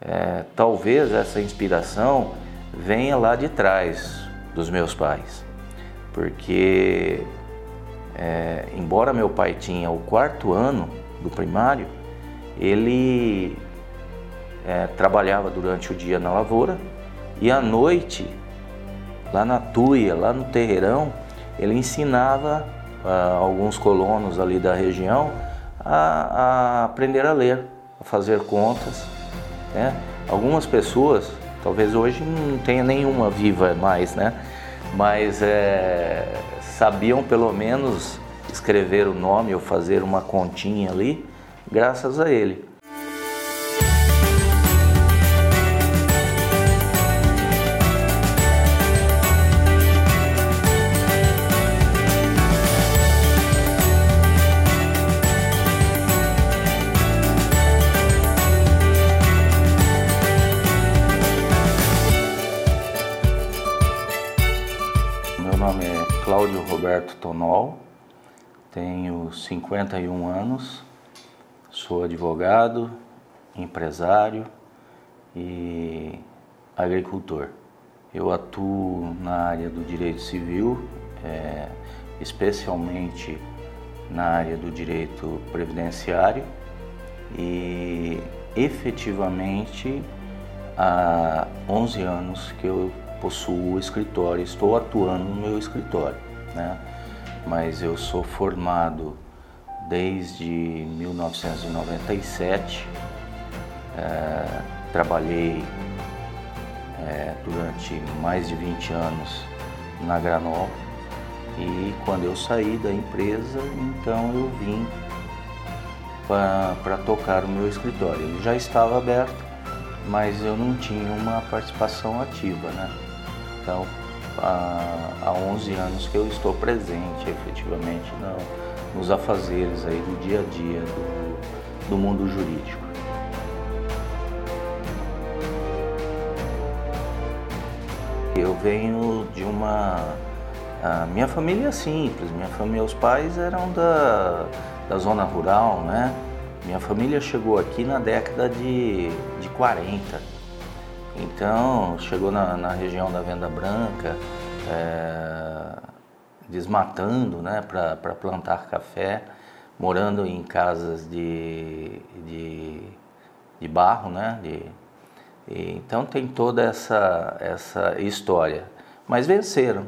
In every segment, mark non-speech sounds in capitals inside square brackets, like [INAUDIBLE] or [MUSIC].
é, talvez essa inspiração venha lá de trás dos meus pais, porque é, embora meu pai tinha o quarto ano do primário, ele é, trabalhava durante o dia na lavoura e à noite, lá na tuia, lá no terreirão, ele ensinava uh, alguns colonos ali da região a, a, aprender a ler, a fazer contas. Né? Algumas pessoas, talvez hoje não tenha nenhuma viva mais, né? mas é, sabiam pelo menos escrever o nome ou fazer uma continha ali, graças a ele. Cláudio Roberto Tonol, tenho 51 anos, sou advogado, empresário e agricultor. Eu atuo na área do direito civil, é, especialmente na área do direito previdenciário e efetivamente há 11 anos que eu possuo escritório, estou atuando no meu escritório, né? Mas eu sou formado desde 1997, é, trabalhei é, durante mais de 20 anos na Granol e quando eu saí da empresa, então eu vim para tocar o meu escritório. Ele já estava aberto, mas eu não tinha uma participação ativa, né? Então, há, 11 anos que eu estou presente efetivamente no, nos afazeres aí do dia a dia do, do mundo jurídico. Eu venho de uma. Minha família é simples, minha família, os pais eram da, da zona rural, né? Minha família chegou aqui na década de, de 40. Então, chegou na, na região da Venda Branca, é, desmatando né, para plantar café, morando em casas de, de, de barro, né? De, e, então tem toda essa, essa história. Mas venceram.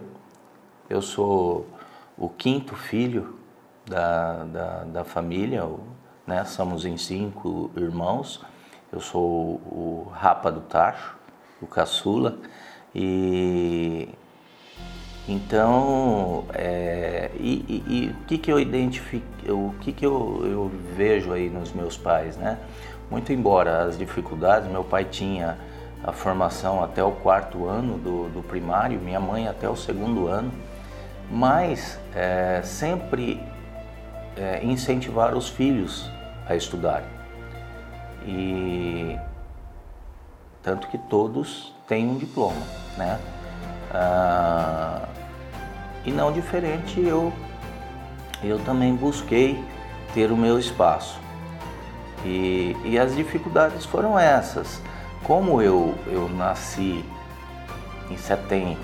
Eu sou o quinto filho da, da, da família, né? somos em cinco irmãos. Eu sou o rapa do tacho o caçula. E então, é, e, e, e, o que que eu identifico, o que que eu, eu vejo aí nos meus pais, né? Muito embora as dificuldades, meu pai tinha a formação até o quarto ano do, do primário, minha mãe até o segundo ano, mas é, sempre é, incentivar os filhos a estudar. E tanto que todos têm um diploma, né? Ah, e não diferente, eu, eu também busquei ter o meu espaço. E, e as dificuldades foram essas. Como eu, eu nasci em 70,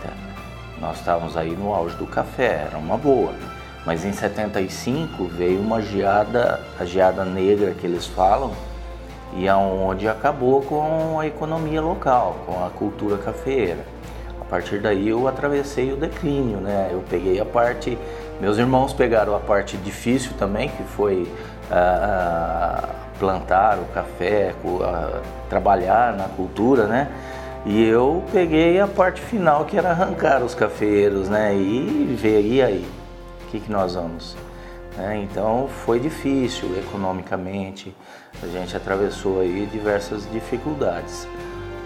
nós estávamos aí no auge do café, era uma boa. Mas em 75 veio uma geada, a geada negra que eles falam, e aonde acabou com a economia local, com a cultura cafeeira. A partir daí eu atravessei o declínio, né? Eu peguei a parte, meus irmãos pegaram a parte difícil também, que foi uh, plantar o café, uh, trabalhar na cultura, né? E eu peguei a parte final, que era arrancar os cafeeiros, né? E ver, e aí, o que, que nós vamos? Né? Então foi difícil economicamente, a gente atravessou aí diversas dificuldades,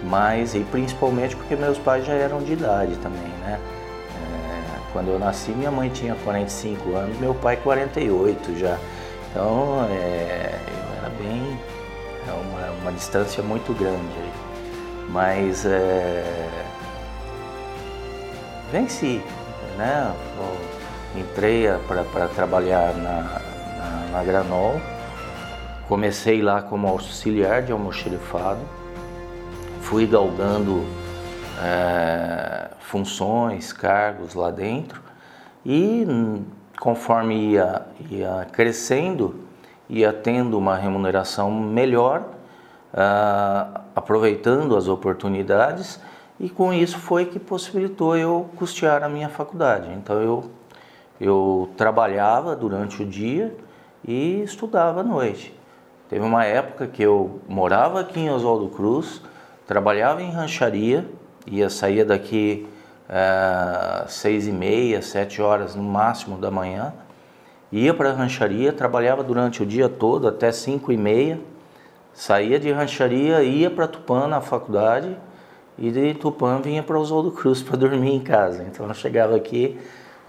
mas e principalmente porque meus pais já eram de idade também, né? É, quando eu nasci minha mãe tinha 45 anos, meu pai 48 já, então é, eu era bem é uma, uma distância muito grande aí, mas é, venci, né? Entrei para trabalhar na, na, na, Granol, comecei lá como auxiliar de almoxerifado. Fui galgando é, funções, cargos lá dentro. E conforme ia, ia crescendo, ia tendo uma remuneração melhor, uh, aproveitando as oportunidades. E com isso foi que possibilitou eu custear a minha faculdade. Então eu, eu trabalhava durante o dia e estudava à noite. Teve uma época que eu morava aqui em Oswaldo Cruz, trabalhava em rancharia, ia sair daqui uh, seis e meia, sete horas no máximo da manhã, ia para a rancharia, trabalhava durante o dia todo até cinco e meia, saía de rancharia, ia para Tupã na faculdade e de Tupã vinha para Oswaldo Cruz para dormir em casa. Então eu chegava aqui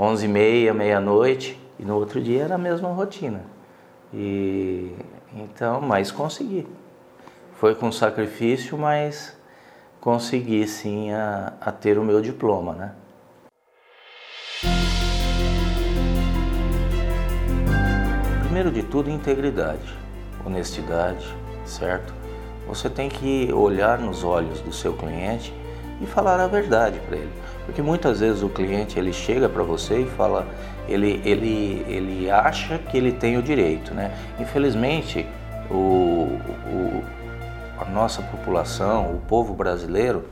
onze e meia, meia-noite e no outro dia era a mesma rotina. E então, mas consegui. Foi com sacrifício, mas consegui sim a, a ter o meu diploma, né? Primeiro de tudo, integridade, honestidade, certo? Você tem que olhar nos olhos do seu cliente e falar a verdade para ele, porque muitas vezes o cliente ele chega para você e fala, ele, ele, ele acha que ele tem o direito, né? Infelizmente, o, o a nossa população, o povo brasileiro,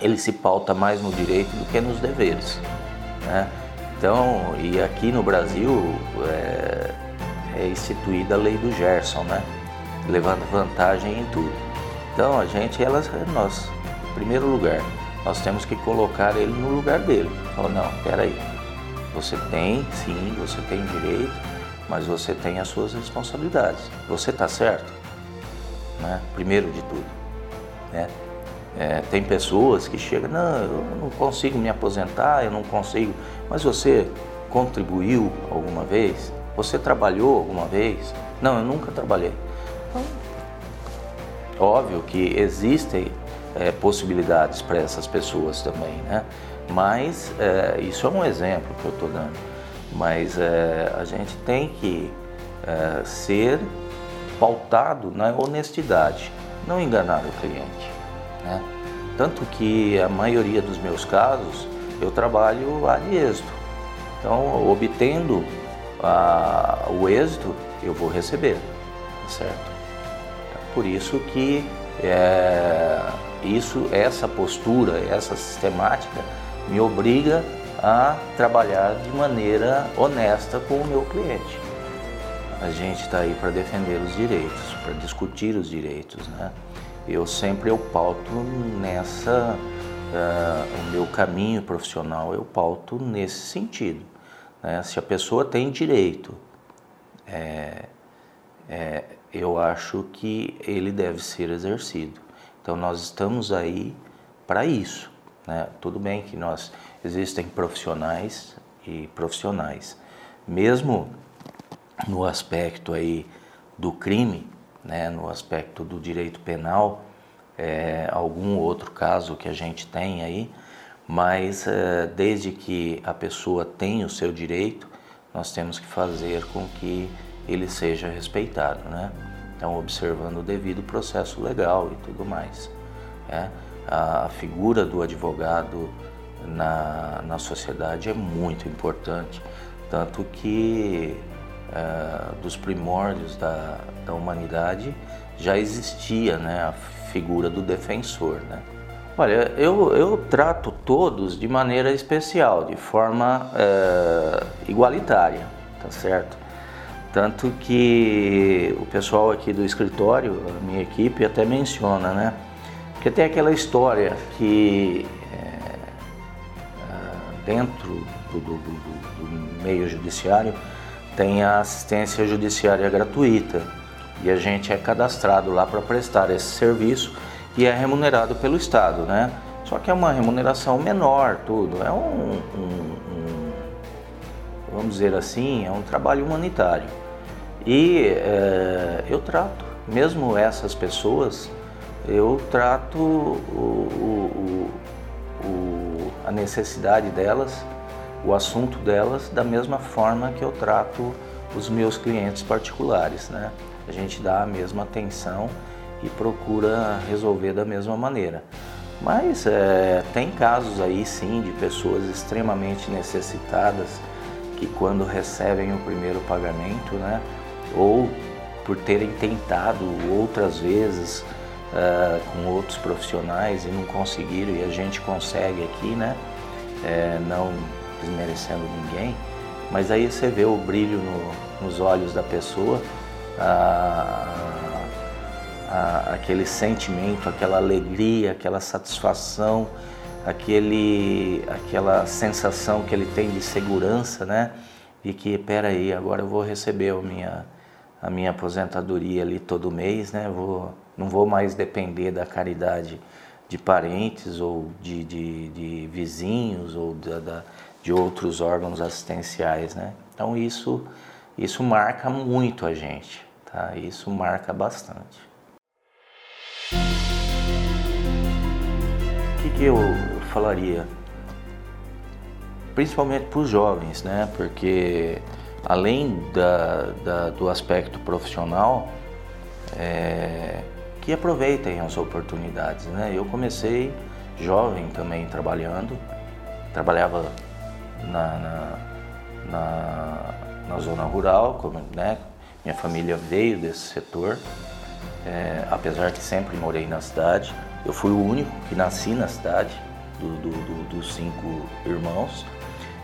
ele se pauta mais no direito do que nos deveres. Né? Então, e aqui no Brasil é, é instituída a lei do Gerson, né? levando vantagem em tudo. Então, a gente, elas, nós, primeiro lugar, nós temos que colocar ele no lugar dele. Falar, não, peraí, você tem, sim, você tem direito, mas você tem as suas responsabilidades. Você está certo? né? primeiro de tudo. Né? É, tem pessoas que chegam, não, eu não consigo me aposentar, eu não consigo. Mas você contribuiu alguma vez? Você trabalhou alguma vez? Não, eu nunca trabalhei. Então, óbvio que existem é, possibilidades para essas pessoas também, né? Mas é, isso é um exemplo que eu estou dando. Mas é, a gente tem que é, ser pautado na honestidade, não enganar o cliente. Né? Tanto que a maioria dos meus casos eu trabalho a êxito. Então, obtendo a, o êxito, eu vou receber, tá certo? Por isso que é, isso, essa postura, essa sistemática me obriga a trabalhar de maneira honesta com o meu cliente a gente está aí para defender os direitos, para discutir os direitos, né? Eu sempre eu pauto nessa, uh, o meu caminho profissional eu pauto nesse sentido. Né? Se a pessoa tem direito, é, é, eu acho que ele deve ser exercido. Então nós estamos aí para isso. Né? Tudo bem que nós existem profissionais e profissionais, mesmo no aspecto aí do crime, né, no aspecto do direito penal, é, algum outro caso que a gente tem aí, mas é, desde que a pessoa tenha o seu direito, nós temos que fazer com que ele seja respeitado, né? Então, observando o devido processo legal e tudo mais. Né? A figura do advogado na, na sociedade é muito importante, tanto que uh, dos primórdios da, da humanidade já existia né, a figura do defensor. Né? Olha, eu, eu trato todos de maneira especial, de forma uh, igualitária, tá certo? Tanto que o pessoal aqui do escritório, a minha equipe, até menciona, né? Porque tem aquela história que é, dentro do, do, do, do meio judiciário tem a assistência judiciária gratuita e a gente é cadastrado lá para prestar esse serviço e é remunerado pelo Estado, né? Só que é uma remuneração menor, tudo. É um, um, um vamos dizer assim, é um trabalho humanitário. E é, eu trato, mesmo essas pessoas, eu trato o, o, o, a necessidade delas o assunto delas da mesma forma que eu trato os meus clientes particulares, né? A gente dá a mesma atenção e procura resolver da mesma maneira. Mas é, tem casos aí sim de pessoas extremamente necessitadas que quando recebem o primeiro pagamento, né, ou por terem tentado outras vezes uh, com outros profissionais e não conseguiram e a gente consegue aqui, né, é, não desmerecendo ninguém, mas aí você vê o brilho no, nos olhos da pessoa, a, aquele sentimento, aquela alegria, aquela satisfação, aquele, aquela sensação que ele tem de segurança, né? E que, peraí, agora eu vou receber a minha, a minha aposentadoria ali todo mês, né? Vou, não vou mais depender da caridade de parentes ou de, de, de vizinhos ou da, da, de outros órgãos assistenciais, né? Então isso, isso marca muito a gente, tá? Isso marca bastante. O que, que eu falaria? Principalmente para os jovens, né? Porque além da, da, do aspecto profissional, é, que aproveitem as oportunidades, né? Eu comecei jovem também trabalhando, trabalhava na, na, na, na zona rural, como, né? Minha família veio desse setor é, apesar que sempre morei na cidade. Eu fui o único que nasci na cidade, do, do, do, dos cinco irmãos.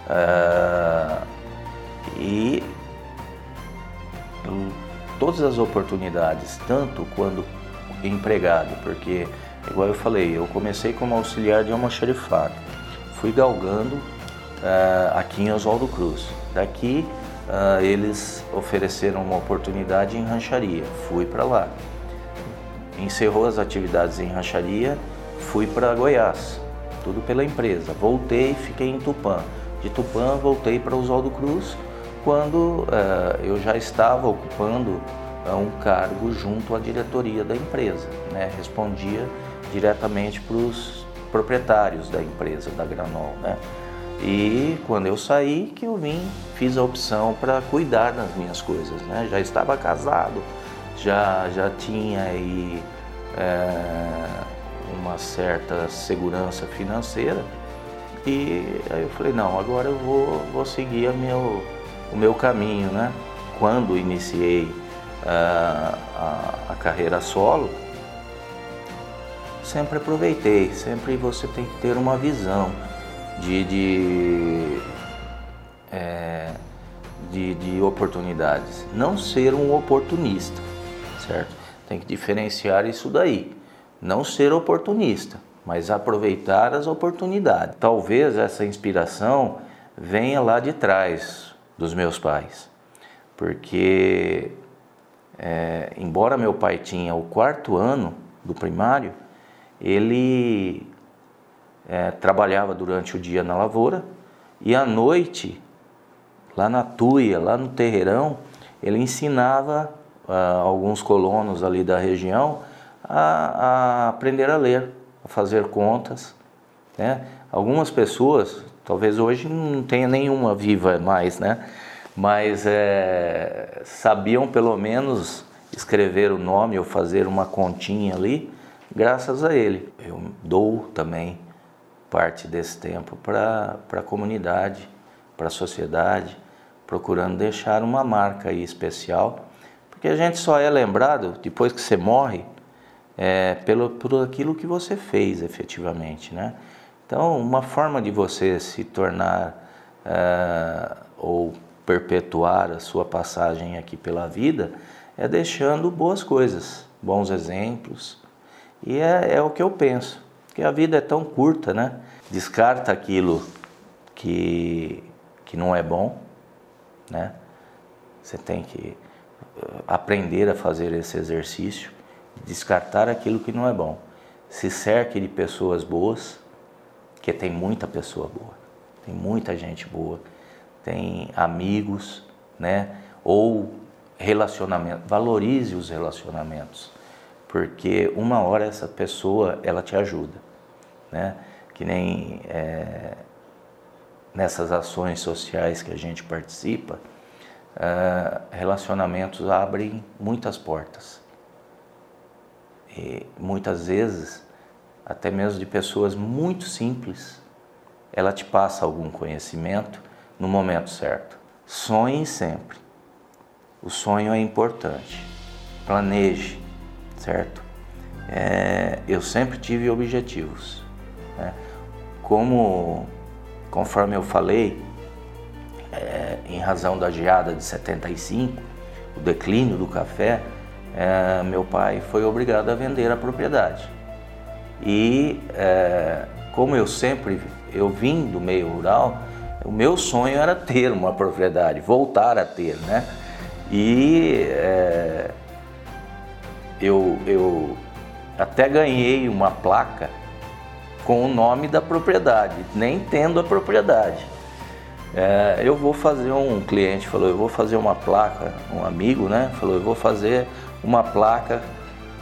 É, e todas as oportunidades, tanto quando empregado, porque, igual eu falei, eu comecei como auxiliar de almoxarifado, fui galgando uh, aqui em Oswaldo Cruz. Daqui uh, eles ofereceram uma oportunidade em rancharia, fui para lá encerrou as atividades em rancharia, fui para Goiás, tudo pela empresa. Voltei, fiquei em Tupã. De Tupã voltei para Oswaldo Cruz, quando uh, eu já estava ocupando uh, um cargo junto à diretoria da empresa. Né? Respondia diretamente para os proprietários da empresa, da Granol. Né? E quando eu saí, que eu vim, fiz a opção para cuidar das minhas coisas. Né? Já estava casado, já, já tinha aí é, uma certa segurança financeira e aí eu falei, não, agora eu vou, vou seguir a meu, o meu caminho, né? Quando iniciei a, a, a carreira solo, sempre aproveitei, sempre você tem que ter uma visão de, de, é, de, de oportunidades, não ser um oportunista certo? Tem que diferenciar isso daí. Não ser oportunista, mas aproveitar as oportunidades. Talvez essa inspiração venha lá de trás dos meus pais, porque é, embora meu pai tinha o quarto ano do primário, ele é, trabalhava durante o dia na lavoura e à noite, lá na tuia, lá no terreirão, ele ensinava alguns colonos ali da região a, a, aprender a ler, a fazer contas. Né? Algumas pessoas, talvez hoje não tenha nenhuma viva mais, né? mas é, sabiam pelo menos escrever o nome ou fazer uma continha ali, graças a ele. Eu dou também parte desse tempo para a comunidade, para a sociedade, procurando deixar uma marca aí especial porque a gente só é lembrado depois que você morre é, pelo, por aquilo que você fez efetivamente, né? Então, uma forma de você se tornar é, ou perpetuar a sua passagem aqui pela vida é deixando boas coisas, bons exemplos. E é, é o que eu penso, que a vida é tão curta, né? Descarta aquilo que, que não é bom, né? Você tem que aprender a fazer esse exercício, descartar aquilo que não é bom. Se cerque de pessoas boas, que tem muita pessoa boa, tem muita gente boa, tem amigos, né? Ou relacionamento, valorize os relacionamentos, porque uma hora essa pessoa ela te ajuda, né? Que nem é, nessas ações sociais que a gente participa, uh, relacionamentos abrem muitas portas. e muitas vezes, até mesmo de pessoas muito simples, ela te passa algum conhecimento no momento certo. Sonhe sempre. O sonho é importante. Planeje, certo? É, eu sempre tive objetivos. Né? Como, conforme eu falei, é, em razão da geada de 75, o declínio do café, é, meu pai foi obrigado a vender a propriedade. E é, como eu sempre eu vim do meio rural, o meu sonho era ter uma propriedade, voltar a ter, né? E é, eu, eu até ganhei uma placa com o nome da propriedade, nem tendo a propriedade. É, eu vou fazer um cliente falou, eu vou fazer uma placa, um amigo, né? Falou, eu vou fazer uma placa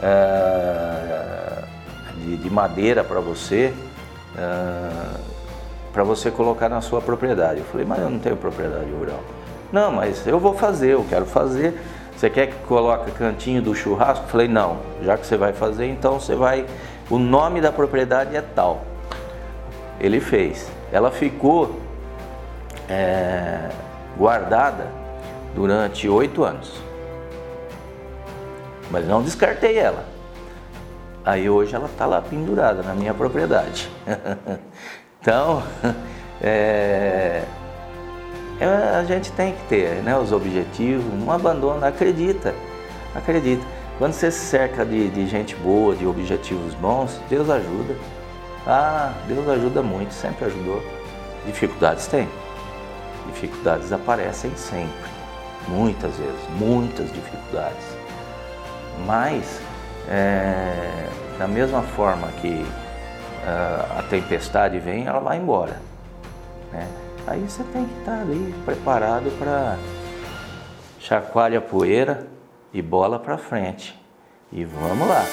é, de, de, madeira para você, é, para você colocar na sua propriedade. Eu falei, mas eu não tenho propriedade rural. Não, mas eu vou fazer, eu quero fazer. Você quer que coloque cantinho do churrasco? Eu falei, não, já que você vai fazer, então você vai. O nome da propriedade é tal. Ele fez. Ela ficou é, guardada durante oito anos. Mas não descartei ela. Aí hoje ela está lá pendurada na minha propriedade. [LAUGHS] então, [LAUGHS] é, é, a gente tem que ter né, os objetivos, não abandona, acredita, acredita. Quando você se cerca de, de gente boa, de objetivos bons, Deus ajuda. Ah, Deus ajuda muito, sempre ajudou. Dificuldades tem dificuldades aparecem sempre, muitas vezes, muitas dificuldades. Mas, é, da mesma forma que uh, a tempestade vem, ela vai embora. Né? Aí você tem que estar ali preparado para chacoalha a poeira e bola para frente. E vamos lá.